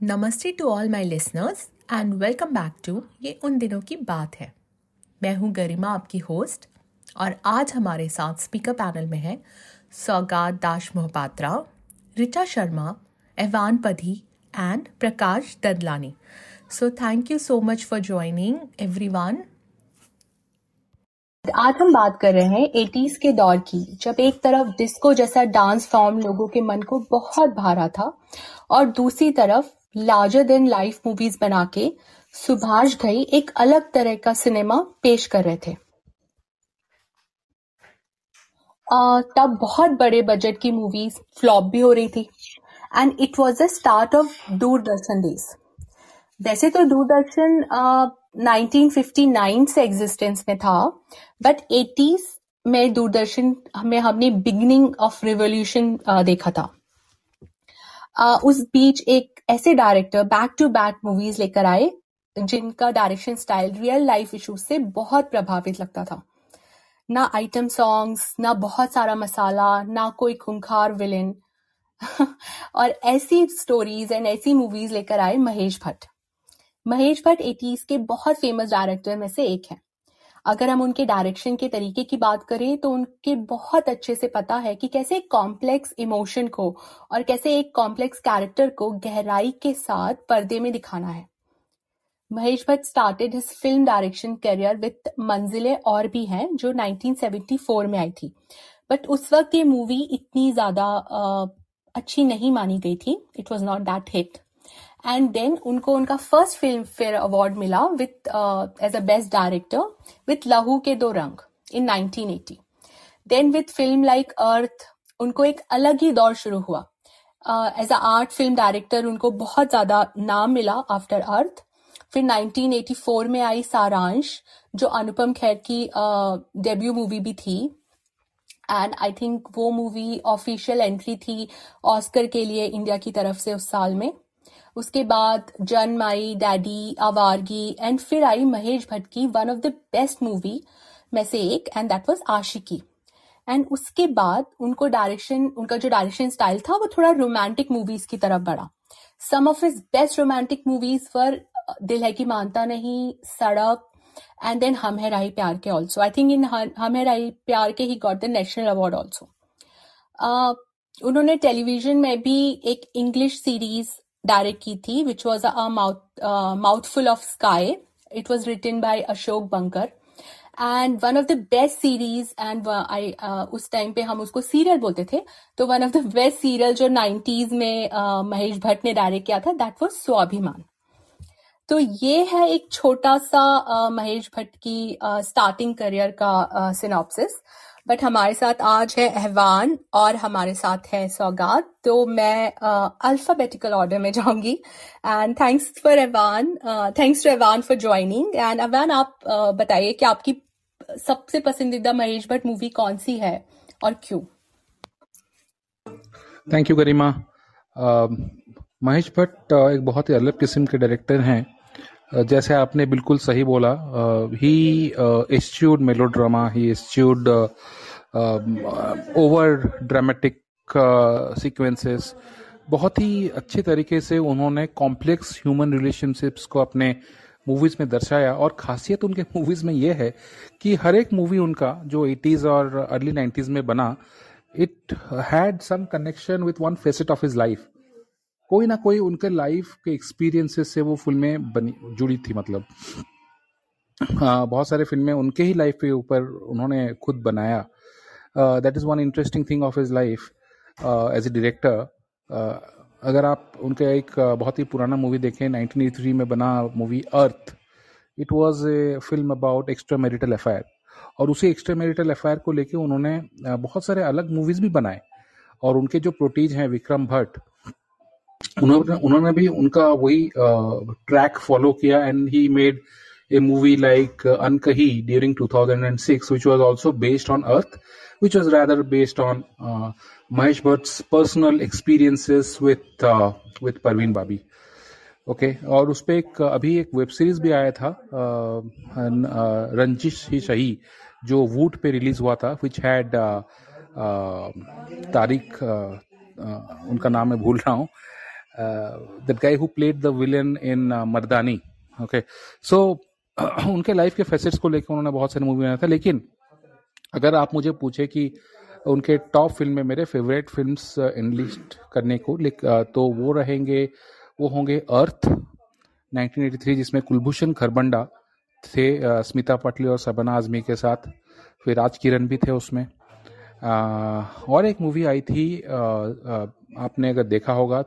नमस्ते to all my listeners and welcome back to ये उन दिनों की बात है। मैं हूँ गरिमा, आपकी होस्ट और आज हमारे साथ स्पीकर पैनल में है Saugat Das Mohapatra, Richa Sharma, Ahwan Padhi and Prakash Dadlani. So thank you so much for joining everyone आज हम बात कर रहे हैं एटीज के दौर की, जब एक तरफ़ डिस्को जैसा डांस फॉर्म लोगों के मन को बहुत भारा था, और दूसरी तरफ़ लार्जर देन लाइफ मूवीज़ बना के सुभाष घई एक अलग तरह का सिनेमा पेश कर रहे थे। आ, तब बहुत बड़े बजट की मूवीज़ फ्लॉप भी हो रही थी। And it was the start of Doordarshan days वैसे तो दूरदर्शन 1959 से एग्जिस्टेंस में था बट 80s में दूरदर्शन में हमने बिगनिंग ऑफ़ रिवोल्यूशन देखा था। uh, उस बीच एक ऐसे director back to back movies लेकर आए, जिनका direction style real life issues से बहुत प्रभावित लगता था। ना आइटम सॉन्ग्स ना बहुत सारा मसाला, ना कोई खुंखार विलेन और ऐसी स्टोरीज एंड ऐसी मूवीज़ लेकर आए महेश भट्ट। महेश भट्ट एटीज के बहुत फ़ेमस डायरेक्टर में से एक है। अगर हम उनके डायरेक्शन के तरीके की बात करें तो उनके बहुत अच्छे से पता है कि कैसे एक कॉम्प्लेक्स इमोशन को और कैसे एक कॉम्प्लेक्स कैरेक्टर को गहराई के साथ पर्दे में दिखाना है। Mahesh Bhatt started his film direction career with Manzilein Aur Bhi हैं, जो 1974 में आई थी। बट उस वक्त ये मूवी इतनी ज़्यादा अच्छी नहीं मानी गई थी। It was not that hit and then उनको उनका फ़र्स्ट फ़िल्म फेयर अवार्ड मिला with as a best director with Lahu Ke Do Rang in 1980 then with film like Arth उनको एक अलग ही दौर शुरू हुआ। As a art film director उनको बहुत ज़्यादा नाम मिला आफ्टर अर्थ फिर 1984 में आई सारांश जो अनुपम खेर की डेब्यू uh, मूवी भी थी। एंड आई थिंक वो मूवी ऑफिशियल एंट्री थी ऑस्कर के लिए इंडिया की तरफ़ से उस साल में। उसके बाद जन आई डैडी, आवारगी एंड फिर आई महेश भट्ट की one of the best movie में से एक and that was Aashiqui. And उसके बाद उनको डायरेक्शन उनका जो डायरेक्शन स्टाइल था, वो थोड़ा रोमांटिक मूवीज़ की तरफ़ बढ़ा। Some of his best romantic movies for Dil Hai Ki मानता नहीं, सड़क एंड देन हम है राही प्यार के ऑल्सो आई थिंक इन हम Hai Rahi Pyar Ke he got the national award also उन्होंने टेलीविज़न में भी एक इंग्लिश सीरीज़ डायरेक्ट की थी which was a mouth mouthful of sky it was written by Ashok Banker and one of the best series and I उस time पे हम उसको सीरियल बोलते थे तो one of the best serial जो नाइन्टीज में uh, महेश भट्ट ने डायरेक्ट किया था दैट वॉज़ स्वाभिमान तो ये है एक छोटा सा uh, महेश भट्ट की स्टार्टिंग uh, करियर का सिनॉप्सिस uh, बट हमारे साथ आज है अहवान और हमारे साथ है सौगात तो मैं अल्फाबेटिकल ऑर्डर में जाऊँगी. And thanks for Ahwan thanks to Ahwan for joining and Ahwan आप uh, बताइए कि आपकी सबसे पसंदीदा महेश भट्ट मूवी कौन सी है और क्यों? थैंक यू गरिमा महेश भट्ट एक बहुत ही अलग किस्म के डायरेक्टर हैं। जैसे आपने बिल्कुल सही बोला he eschewed melodrama he eschewed over dramatic sequences बहुत ही अच्छे तरीके से उन्होंने कॉम्प्लेक्स ह्यूमन रिलेशनशिप्स को अपने मूवीज़ में दर्शाया और खासियत उनके मूवीज़ में यह है कि हर एक मूवी उनका, जो 80s और अर्ली 90s में बना it had some connection with one facet of his life कोई ना कोई उनके लाइफ के एक्सपीरियंसेस से वो फ़िल्में बनी जुड़ी थी मतलब। आ, बहुत सारे फ़िल्में उनके ही लाइफ के ऊपर उन्होंने खुद बनाया। That is one interesting thing of his life as a director अगर आप उनका एक बहुत ही पुराना मूवी देखें 1983 में बना movie Arth it was a film about extra marital affair और उसी एक्स्ट्रा मैरिटल अफेयर को लेके उन्होंने बहुत सारे अलग मूवीज़ भी बनाए। और उनके जो प्रोटीज हैं विक्रम भट्ट उन्होंने उन्होंने भी उनका वही ट्रैक फॉलो किया and he made a movie like Ankahee during 2006 which was also based on Arth which was rather based on Mahesh Bhatt personal experiences with with Parveen Babi okay और उस पर एक, अभी एक वेब सीरीज़ भी आया था रंजिश ही शही जो वूट पे रिलीज़ हुआ था विच हैड तारीख उनका नाम मैं भूल रहा हूँ that guy who played the villain in Mardaani okay so उनके लाइफ के फैसेट्स को लेकर उन्होंने बहुत सारी मूवी बनाया था लेकिन अगर आप मुझे पूछे कि उनके टॉप फ़िल्म में मेरे फेवरेट फिल्म्स इनलिस्ट करने को तो वो रहेंगे वो होंगे अर्थ 1983 जिसमें कुलभूषण खरबंडा थे स्मिता पटली और सबना आजमी के साथ फिर राज किरण भी थे उसमें। आ, और एक मूवी आई थी आपने अगर देखा होगा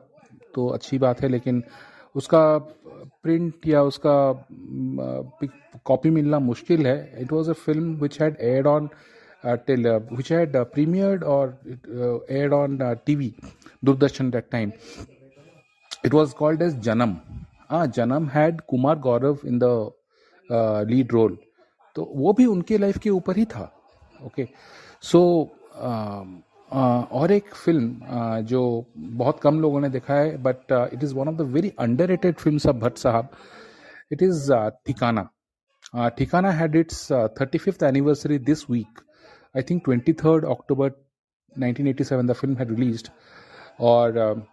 तो अच्छी बात है, लेकिन उसका प्रिंट या उसका कॉपी मिलना मुश्किल है। It was a film which had aired on till which had premiered और aired on TV Doordarshan that time it was called as Janam हाँ Janam had Kumar Gaurav in the lead role तो वो भी उनके life के ऊपर ही था। Okay okay. सो और एक फ़िल्म जो बहुत कम लोगों ने देखा है but it is one of the very under rated film of Bhatt साहब. It is Thikana Thikana had its thirty fifth anniversary this week I think twenty third October 1987 the film had released और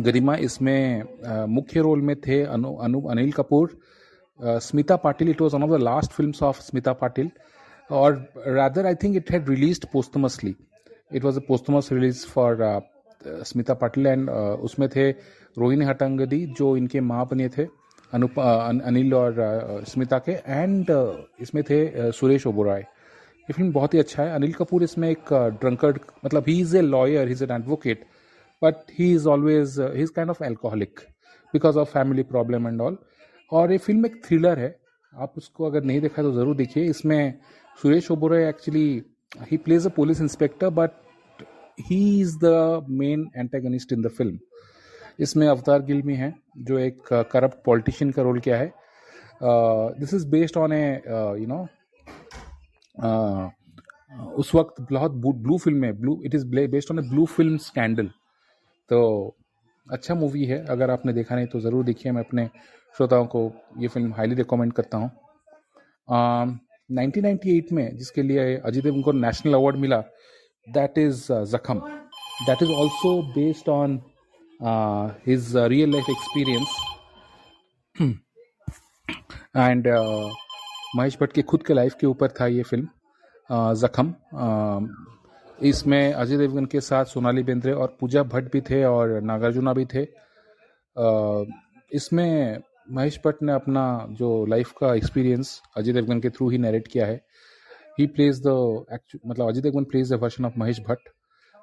गरिमा इसमें मुख्य role में थे Anu Anu, Anil Kapoor Smita Patil. It was one of the last film of Smita Patil और rather I think it had release posthumously it was a posthumous release for Smita Patil and उसमें थे रोहिणी हटंगदी जो इनके माँ बने थे, अनुप अनिल और स्मिता के एंड इसमें थे सुरेश ओबोराय। ये फ़िल्म बहुत ही अच्छा है। अनिल कपूर इसमें एक ड्रंकर्ड मतलब he is a lawyer he is an advocate but he is always he is kind of alcoholic because of family problem and all और ये फ़िल्म एक थ्रिलर है। आप उसको अगर नहीं देखा तो ज़रूर देखिए। इसमें Suresh Oberoi actually he plays a police inspector but he is the main antagonist in the film इसमें अवतार गिल भी हैं, जो एक करप्ट पॉलिटिशियन का रोल किया है। This is based on a you know उस वक्त बहुत ब्लू फ़िल्म है। Blue it is based on a blue film scandal तो अच्छा मूवी है। अगर आपने देखा नहीं तो ज़रूर देखिए। मैं अपने श्रोताओं को ये फ़िल्म हाईली रिकमेंड करता हूँ। नाइनटीन नाइन्टी में जिसके लिए अजय देव को नेशनल अवार्ड मिला that is Zakhm that is also based on his real life experience and Mahesh Bhatt के खुद के लाइफ के ऊपर था ये फ़िल्म जखम uh, इसमें अजय देवगन के साथ सोनाली बेंद्रे और पूजा भट्ट भी थे और नागार्जुना भी थे। Uh, इसमें महेश भट्ट ने अपना जो लाइफ का एक्सपीरियंस अजय देवगन के थ्रू ही नरेट किया है। ही प्लेज द मतलब Ajay Devgan plays the version of Mahesh Bhatt.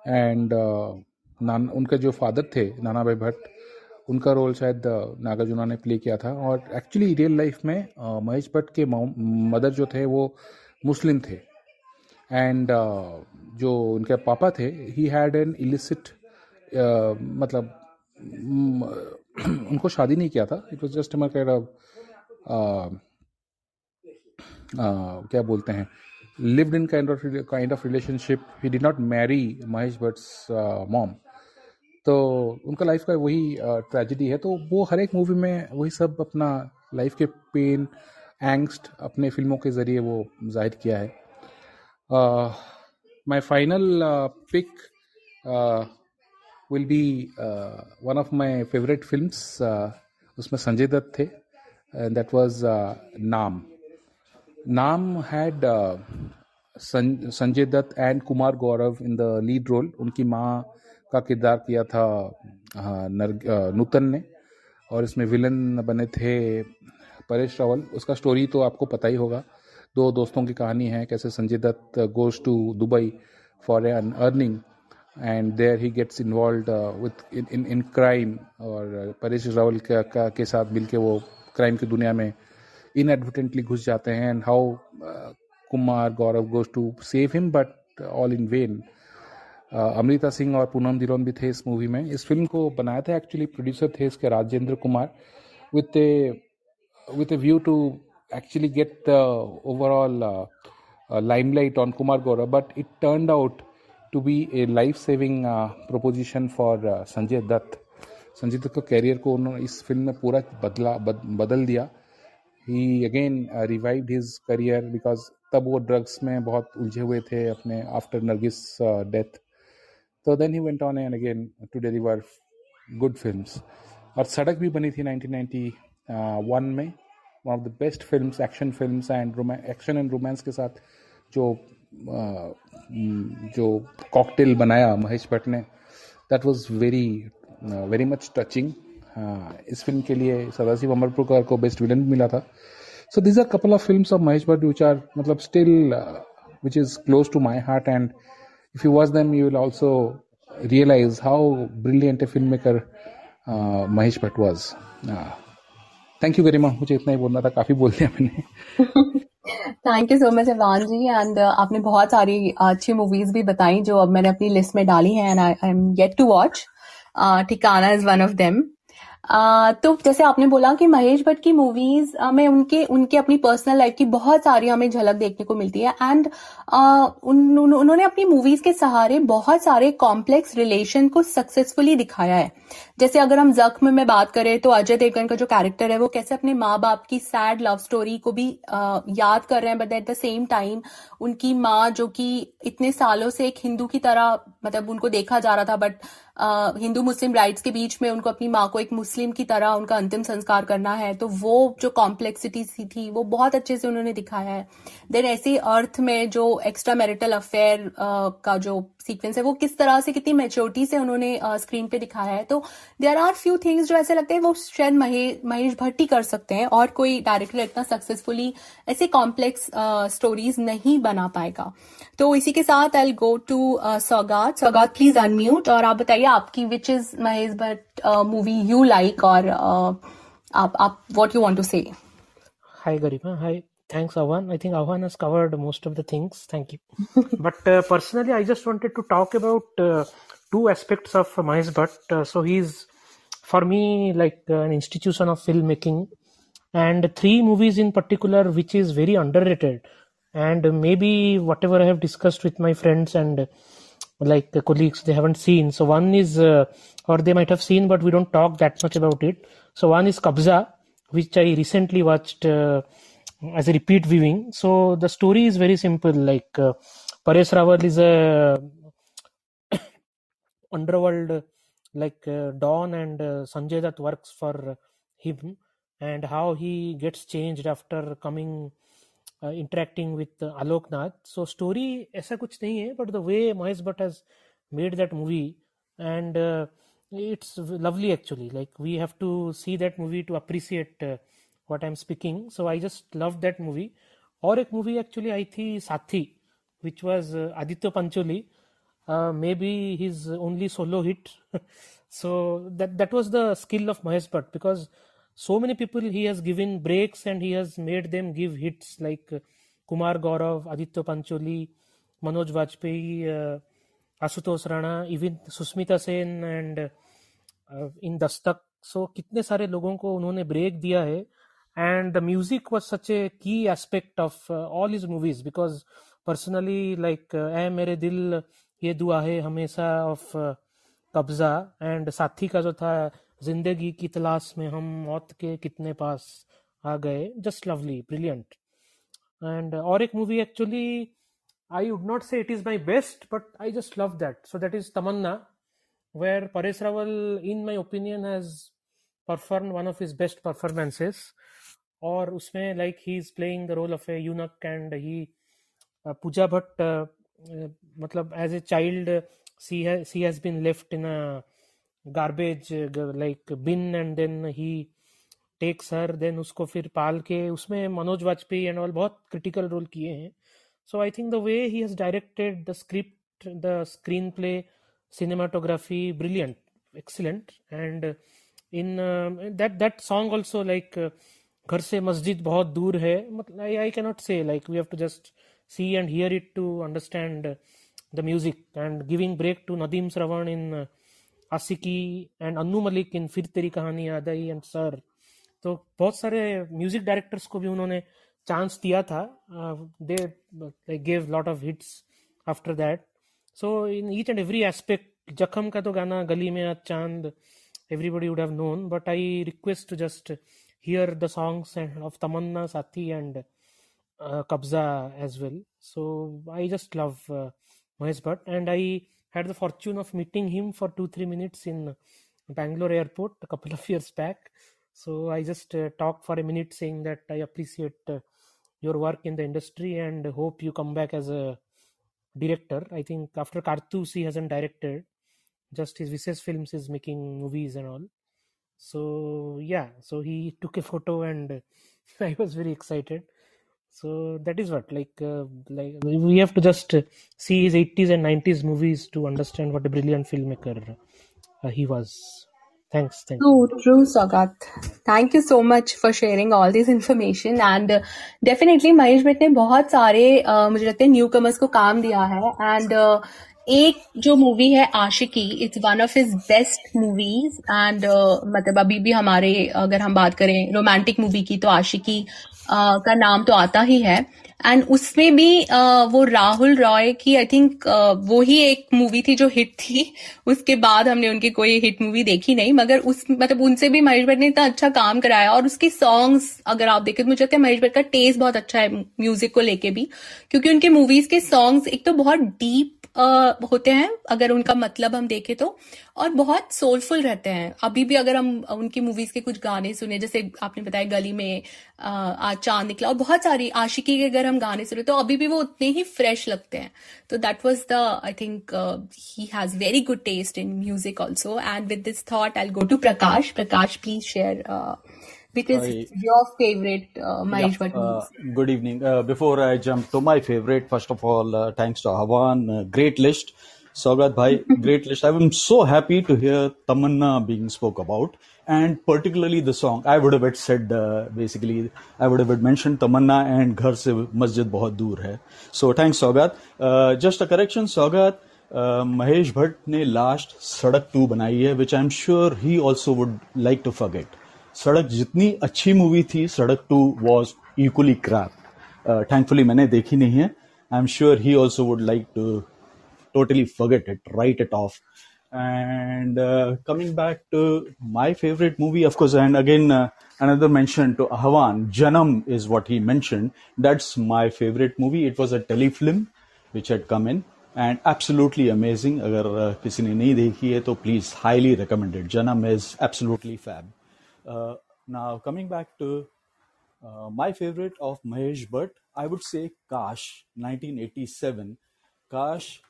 And नान उनका जो फादर थे नाना भाई भट्ट उनका रोल शायद uh, नागार्जुना ने प्ले किया था। और एक्चुअली रियल लाइफ में uh, महेश भट्ट के मदर जो थे वो मुस्लिम थे। एंड uh, जो उनके पापा थे ही हैड एन इलिसिट मतलब उनको शादी नहीं किया था। इट वॉज़ जस्ट ऑफ़ क्या बोलते हैं? Lived in kind of kind of relationship he did not marry Mahesh Bhatt's mom तो उनका लाइफ का वही ट्रेजिडी है। तो वो हर एक मूवी में वही सब अपना लाइफ के पेन एंगस्ट अपने फ़िल्मों के ज़रिए वो ज़ाहिर किया है। My final pick will be one of my favourite film उसमें संजय दत्त थे दैट वॉज़ नाम नाम had Sanjay Dutt and Kumar Gaurav in the lead role उनकी माँ का किरदार किया था नूतन ने, और इसमें विलन बने थे परेश रावल। उसका स्टोरी तो आपको पता ही होगा। दो दोस्तों की कहानी है, कैसे Sanjay Dutt goes to Dubai for an earning and there he gets involved uh, with in, in और परेश रावल का, का साथ मिलके वो क्राइम की दुनिया में इनएडवर्टेंटली घुस जाते हैं and how Kumar Gaurav goes to save him but all in vain Amrita Singh और पूनम दिलोन भी थे इस मूवी में। इस फ़िल्म को बनाया था एक्चुअली प्रोड्यूसर थे इसके Rajendra Kumar with a view to actually get the overall uh, uh, limelight on Kumar Gaurav, but it turned out to be a life saving uh, proposition for uh, Sanjay Dutt Sanjay Dutt का career को उन्होंने इस film में पूरा बदला बद, बदल दिया। He again revive his career because तब वो ड्रग्स में बहुत उलझे हुए थे अपने आफ्टर नरगिस डेथ तो then he went on and again to deliver good films और सड़क भी बनी थी 1991 में। One of the best films action films and action and romance के साथ जो जो कॉकटेल बनाया महेश भट्ट ने that was very very much touching इस फ़िल्म के लिए सदाशिव अमरपुरकर को बेस्ट विलन मिला था। So these are couple of films of Mahesh Bhatt which are मतलब still which is close to my heart and if you watch them you will also realise how brilliant a film maker Mahesh Bhatt was thank you very much मुझे इतना ही बोलना था, काफ़ी बोल दिया मैंने। Thank you so much Avan ji and आपने बहुत सारी अच्छी मूवीज़ भी बताई जो अब मैंने अपनी लिस्ट में डाली हैं and I am get to watch Thikana is one of them तो जैसे आपने बोला कि महेश भट्ट की मूवीज़ में उनके उनके अपनी पर्सनल लाइफ की बहुत सारी हमें झलक देखने को मिलती है एंड उन, उन्होंने अपनी मूवीज़ के सहारे बहुत सारे कॉम्प्लेक्स रिलेशन को सक्सेसफुली दिखाया है। जैसे अगर हम जख्म में बात करें तो अजय देवगन का जो कैरेक्टर है वो कैसे अपने माँ बाप की सैड लव स्टोरी को भी आ, याद कर रहे हैं but at the same time उनकी माँ जो कि इतने सालों से एक हिंदू की तरह मतलब उनको देखा जा रहा था बट हिंदू मुस्लिम राइट्स के बीच में उनको अपनी माँ को एक मुस्लिम की तरह उनका अंतिम संस्कार करना है तो वो जो कॉम्प्लेक्सिटी थी वो बहुत अच्छे से उन्होंने दिखाया है। देन ऐसे अर्थ में जो एक्स्ट्रा मैरिटल अफेयर का जो सीक्वेंस है, वो किस तरह से कितनी मेच्योरिटी से उन्होंने स्क्रीन पे दिखाया है। तो देर आर फ्यू थिंग्स जो ऐसे लगते हैं, वो शायद महेश भट्टी कर सकते हैं और कोई डायरेक्टर इतना सक्सेसफुली ऐसे कॉम्प्लेक्स स्टोरीज नहीं बना पाएगा। तो इसी के साथ आई गो टू सौगात सौगात प्लीज़ अनम्यूट और आप बताइए आपकी which is Mahesh Bhatt movie you like और आप आप what you want to say hi Garima hi Thanks, Avan. I think Avan has covered most of the things. Thank you. but uh, personally, I just wanted to talk about uh, two aspects of Mahesh Bhatt. Uh, so he's, for me, like uh, an institution of filmmaking, and three movies in particular, which is very underrated. And maybe whatever I have discussed with my friends and like colleagues, they haven't seen. So one is, uh, or they might have seen, but we don't talk that much about it. So one is Kabza, which I recently watched uh, as a repeat viewing. So the story is very simple. Like uh, Paresh Rawal is a underworld like uh, Dawn and uh, Sanjay that works for him, and how he gets changed after coming uh, interacting with uh, Alok Nath. So story ऐसा कुछ नहीं है, but the way Mahesh Bhatt has made that movie and uh, it's lovely actually. Like we have to see that movie to appreciate uh, what I'm speaking. So I just loved that movie. और एक movie actually आई थी साथी was uh, Aditya Pancholi. Uh, maybe his only solo hit. so that that was the skill of Mahesh Bhatt because so many people he has given breaks and he has made them give hits like uh, Kumar Gaurav, Aditya Pancholi, Manoj Vajpayee, uh, Asutosh Rana, even Susmita Sen and uh, in Dastak. So कितने सारे लोगों को उन्होंने break दिया है and the music was such a key aspect of uh, all his movies because personally like uh, ए मेरे दिल ये दुआ है हमेशा ऑफ कब्जा एंड साथी का जो था जिंदगी की तलाश में हम मौत के कितने पास आ गए जस्ट लवली ब्रिलियंट एंड और एक movie actually I would not say it is my best but I just love that so that is Tamanna where Paresh Rawal, in my opinion, has performed one of his best performances. और उसमें like he is playing the role of a eunuch and he Pooja Bhatt मतलब as a child she she has been left in a garbage like bin and then he takes her then उसको फिर पाल के उसमें Manoj Vajpayee and all बहुत critical role किए हैं। So I think the way he has directed the script the screenplay excellent. And in uh, that that song also like uh, घर से मस्जिद बहुत दूर है। मतलब I I cannot say like we have to just see and hear it to understand the music and giving break to Nadeem Shravan in Aashiqui and Anu Malik in Phir Teri Kahani याद आई and sir तो बहुत सारे music directors को भी उन्होंने chance दिया था। They gave lot of hits after that so in each and every aspect Zakhm का तो गाना गली में चाँद everybody would have known but I request to just hear the songs of Tamanna, Sati, and uh, Kabza as well. So I just love uh, Mahesh Bhatt, and I had the fortune of meeting him for two three minutes in Bangalore airport a couple of years back. So I just uh, talked for a minute saying that I appreciate uh, your work in the industry and hope you come back as a director. I think after Karthus he hasn't directed, just his Vises Films is making movies and all So yeah, so he took a photo and I was very excited. So that is what like uh, like we have to just uh, see his 80s and 90s movies to understand what a brilliant filmmaker uh, he was. Thanks, thank you. True, true, Sagat. Thank you so much for sharing all this information and uh, definitely Mahesh Bhatt ने बहुत सारे uh, मुझे लगता है new commerce को काम दिया है एंड uh, एक जो मूवी है Aashiqui it's one of his best movies and मतलब अभी भी हमारे अगर हम बात करें रोमांटिक मूवी की तो आशिकी uh, का नाम तो आता ही है। एंड उसमें भी uh, वो राहुल रॉय की आई थिंक uh, वो ही एक मूवी थी जो हिट थी। उसके बाद हमने उनकी कोई हिट मूवी देखी नहीं मगर उस मतलब उनसे भी महेश भट्ट ने इतना अच्छा काम कराया और उसकी सॉन्ग्स अगर आप देखें तो मुझे लगता है महेश भट्ट का टेस्ट बहुत अच्छा है म्यूज़िक को लेके भी क्योंकि उनके मूवीज़ के सॉन्ग्स एक तो बहुत डीप होते हैं, अगर उनका मतलब हम देखें तो और बहुत सोलफुल रहते हैं। अभी भी अगर हम उनकी मूवीज़ के कुछ गाने सुने, जैसे आपने बताया गली में आज चाँद निकला, और बहुत सारी आशिकी के अगर हम गाने सुने तो अभी भी वो उतने ही फ्रेश लगते हैं। तो that was the I think he has very good taste in music also and with this thought I go to Prakash Prakash please share which is I- your favorite uh, Mahesh Yeah, uh, good evening. Uh, before I jump to my favorite, first of all, uh, thanks to Havan. Uh, great list. Saugat Bhai, great list. I'm so happy to hear Tamanna being spoke about and particularly the song. I would have said uh, basically, I would have mentioned Tamanna and Ghar se Masjid बहुत दूर है. So thanks Saugat. Uh, just a correction, Saugat. Uh, Mahesh Bhatt ने last Sadak two बनाई है which I am sure he also would like to forget Sadak जितनी अच्छी movie थी, Sadak two was equally crap thankfully मैंने देखी नहीं है. I am sure he also would like to totally forget it write it off and coming back to my favourite movie of course and again another mention to Avan Janam is what he mention that's my favourite movie it was a telefilm which had come in and absolutely amazing अगर किसी ने नहीं देखी है तो please highly recommended Janam is absolutely fab Uh, now coming back to uh, my favorite of Mahesh Bhatt, I would say Kash, 1987. Kash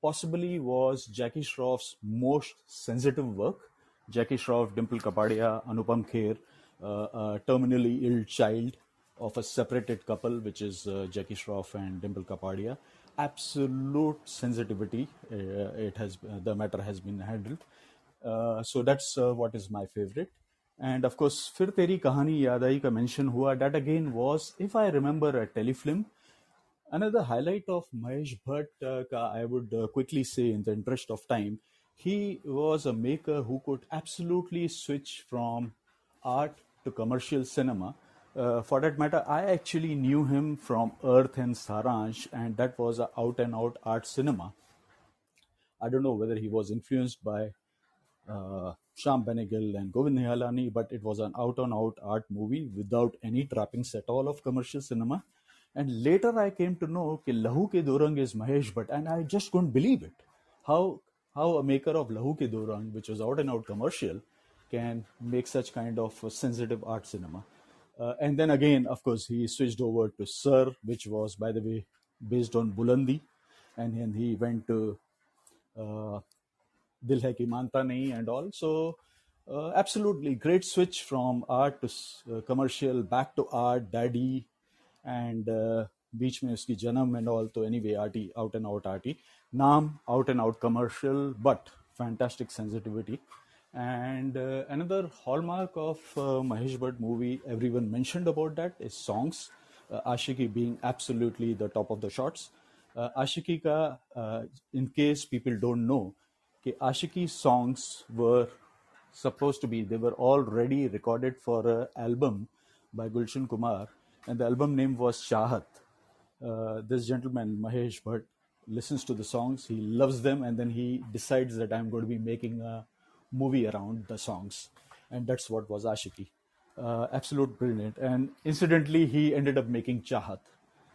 possibly was Jackie Shroff's most sensitive work. Jackie Shroff, Dimple Kapadia, Anupam Kher, uh, a terminally ill child of a separated couple, which is uh, Jackie Shroff and Dimple Kapadia. Absolute sensitivity. Uh, it has the matter has been handled. Uh, so that's uh, what is my favorite. And of course, Fir Teri Kahani Yadai ka mention hua. That again was, if I remember, a telefilm. Another highlight of Mahesh Bhatt uh, I would uh, quickly say in the interest of time, he was a maker who could absolutely switch from art to commercial cinema. Uh, for that matter, I actually knew him from Earth and Saransh, and that was an out and out art cinema. I don't know whether he was influenced by uh, Sham Benegal and Govind Nihalani, but it was an out and out art movie without any trappings at all of commercial cinema. And later I came to know that Lahu Ke Dorang is Mahesh Bhatt, and I just couldn't believe it. How how a maker of Lahu Ke Dorang, which was out and out commercial, can make such kind of sensitive art cinema. Uh, and then again, of course, he switched over to Sir, which was, by the way, based on Bulandi, and then he went to uh, Dil Hai Ki Manta Nahi and all. So uh, absolutely great switch from art to uh, commercial, back to art, Daddy, and uh, Beach Mein Janam and all. So anyway, arty, out and out arty. Naam, out and out commercial, but fantastic sensitivity. And uh, another hallmark of Mahesh Bhatt movie, everyone mentioned about that, is songs. Ashiki being absolutely the top of the shots. Uh, ka, in case people don't know, कि Ashiki songs were supposed to be they were already recorded for an album by Gulshan Kumar and the album name was Chahat. Uh, this gentleman Mahesh Bhatt listens to the songs, he loves them, and then he decides that I'm going to be making a movie around the songs, and that's what was Ashiki. Uh, absolute brilliant, and incidentally, he ended up making Chahat,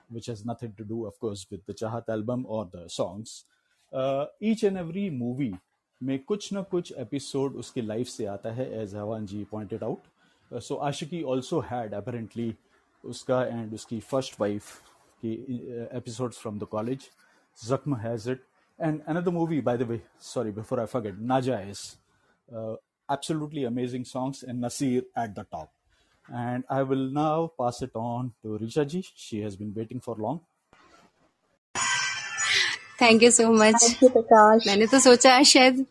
which has nothing to do, of course, with the Chahat album or the songs. Uh, and every movie में कुछ ना कुछ episode उसकी life से आता है as Avan ji pointed out so Aashiqui also had apparently उसका and उसकी फ़र्स्ट वाइफ की episodes from the college Zakhm has it and another movie by the way sorry before I forget Naajayaz absolutely amazing songs and Nasir at the top. And I will now pass it on to Risha ji. She has been waiting for long. Thank you so much मैंने तो सोचा आज शायद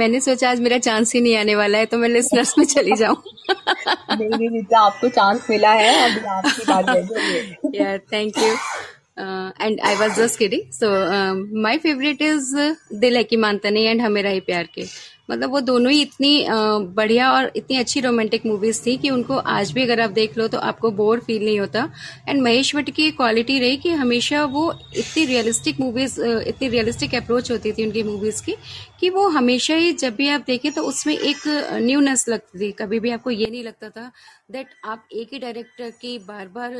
मैंने सोचा आज मेरा chance ही नहीं आने वाला है तो मैं लिसनर्स में चली जाऊँ। नहीं नहीं आपको चांस मिला है अभी आपकी बात यार thank you and I was just kidding so my favourite is Dil है कि मानता नहीं एंड हमें रही प्यार के। मतलब वो दोनों ही इतनी बढ़िया और इतनी अच्छी रोमांटिक मूवीज़ थी कि उनको आज भी अगर आप देख लो तो आपको बोर फील नहीं होता। एंड महेश भट्ट की क्वालिटी रही कि हमेशा वो इतनी रियलिस्टिक मूवीज़ इतनी रियलिस्टिक अप्रोच होती थी उनकी मूवीज़ की कि वो हमेशा ही जब भी आप देखें तो उसमें एक न्यूनेस लगती थी। कभी भी आपको ये नहीं लगता था दैट आप एक ही डायरेक्टर की बार बार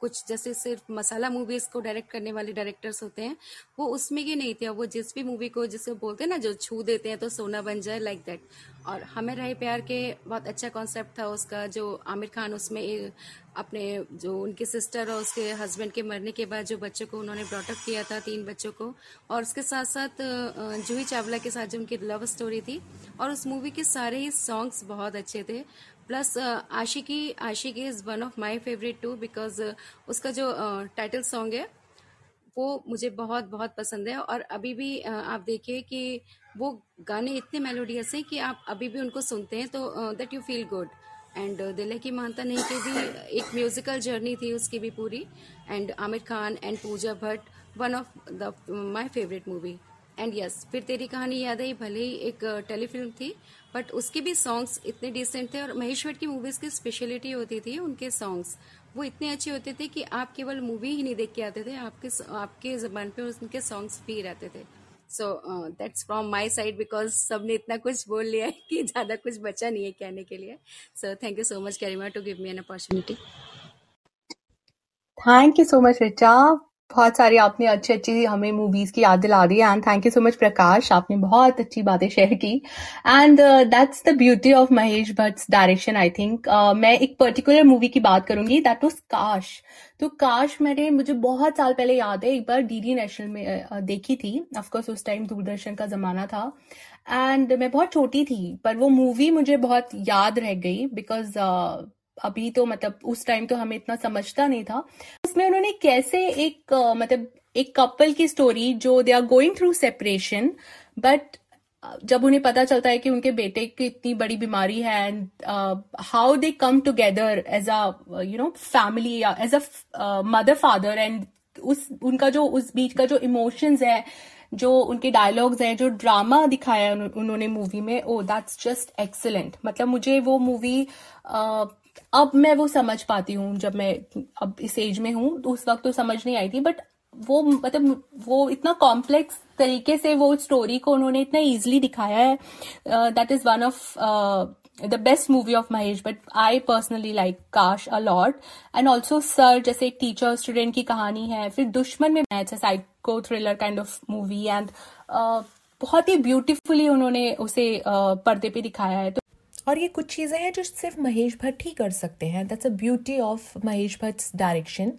कुछ जैसे सिर्फ़ मसाला मूवीज़ को डायरेक्ट करने वाले डायरेक्टर्स होते हैं, वो उसमें की नहीं थे। वो जिस भी मूवी को जिसे बोलते हैं ना, जो छू देते हैं तो सोना बन जाए लाइक दैट और हमें रहे प्यार के बहुत अच्छा कॉन्सेप्ट था उसका, जो आमिर खान उसमें अपने जो उनके सिस्टर और उसके हस्बैंड के मरने के बाद जो बच्चों को उन्होंने ब्रॉटअप किया था, तीन बच्चों को। और उसके साथ साथ जूही चावला के साथ जो उनकी लव स्टोरी थी, और उस मूवी के सारे ही सॉन्ग्स बहुत अच्छे थे। Plus Aashiqui Aashiqui is one of my favourite too because उसका जो टाइटल सॉन्ग है वो मुझे बहुत बहुत पसंद है। और अभी भी आप देखिए कि वो गाने इतने मेलोडियस हैं कि आप अभी भी उनको सुनते हैं तो that you feel good and Dil की मानता नहीं की भी एक म्यूजिकल जर्नी थी उसकी भी पूरी। And Aamir Khan and Pooja Bhatt one of the my favourite movie and yes Phir Teri Kahani याद आई, भले ही एक टेलीफिल्म थी बट उसके भी सॉन्ग्स इतने डिसेंट थे और महेश भट्ट की मूवीज़ की स्पेशलिटी होती थी उनके सॉन्ग्स वो इतने अच्छे होते थे कि आप केवल मूवी ही नहीं देख के आते थे, आपके आपके जबान पे उनके सॉन्ग्स भी रहते थे। So that's from my side because सबने इतना कुछ बोल लिया है कि ज़्यादा कुछ बचा नहीं है कहने के लिए। So thank you so much Garima to give me an opportunity thank you so much Richa बहुत सारी आपने अच्छी अच्छी हमें मूवीज़ की याद दिला दी and thank you so much Prakash आपने बहुत अच्छी बातें शेयर की. And that's the beauty of Mahesh Bhatt direction I think मैं एक पर्टिकुलर मूवी की बात करूँगी. दैट वॉज़ काश तो काश मैंने मुझे बहुत साल पहले याद है एक बार डीडी नेशनल में uh, देखी थी. ऑफकोर्स उस टाइम दूरदर्शन का जमाना था. एंड मैं बहुत छोटी थी पर वो मूवी मुझे बहुत याद रह गई बिकॉज़ अभी तो मतलब उस टाइम तो हमें इतना समझता नहीं था। उसमें उन्होंने कैसे एक मतलब एक कपल की स्टोरी जो they are going through separation but जब उन्हें पता चलता है कि उनके बेटे की इतनी बड़ी बीमारी है and how they come together as a you know family as a mother father and उस, उनका जो, उस बीच का जो इमोशंस है, जो उनके डायलॉग्स हैं, जो ड्रामा दिखाया है उन्होंने मूवी में ओ दैट्स जस्ट एक्सलेंट मतलब मुझे वो मूवी अब मैं वो समझ पाती हूँ जब मैं अब इस एज में हूँ तो उस वक्त तो समझ नहीं आई थी बट वो मतलब वो इतना कॉम्प्लेक्स तरीके से वो स्टोरी को उन्होंने इतना इजीली दिखाया है। That is one of the best movie of Mahesh but I personally like Kaash a lot and also Sir जैसे एक टीचर स्टूडेंट की कहानी है फिर दुश्मन में मैच है psycho thriller kind of movie and बहुत ही ब्यूटिफुली उन्होंने उसे uh, पर्दे पे दिखाया है। तो और ये कुछ चीज़ें हैं जो सिर्फ़ महेश भट्ट ही कर सकते हैं। That's a beauty of Mahesh Bhatt direction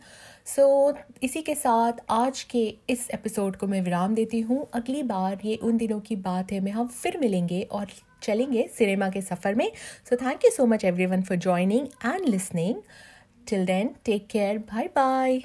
so इसी के साथ आज के इस एपिसोड को मैं विराम देती हूँ। अगली बार ये उन दिनों की बात है, मैं हम फिर मिलेंगे और चलेंगे सिनेमा के सफ़र में। So thank you so much everyone for joining and listening till then take care bye bye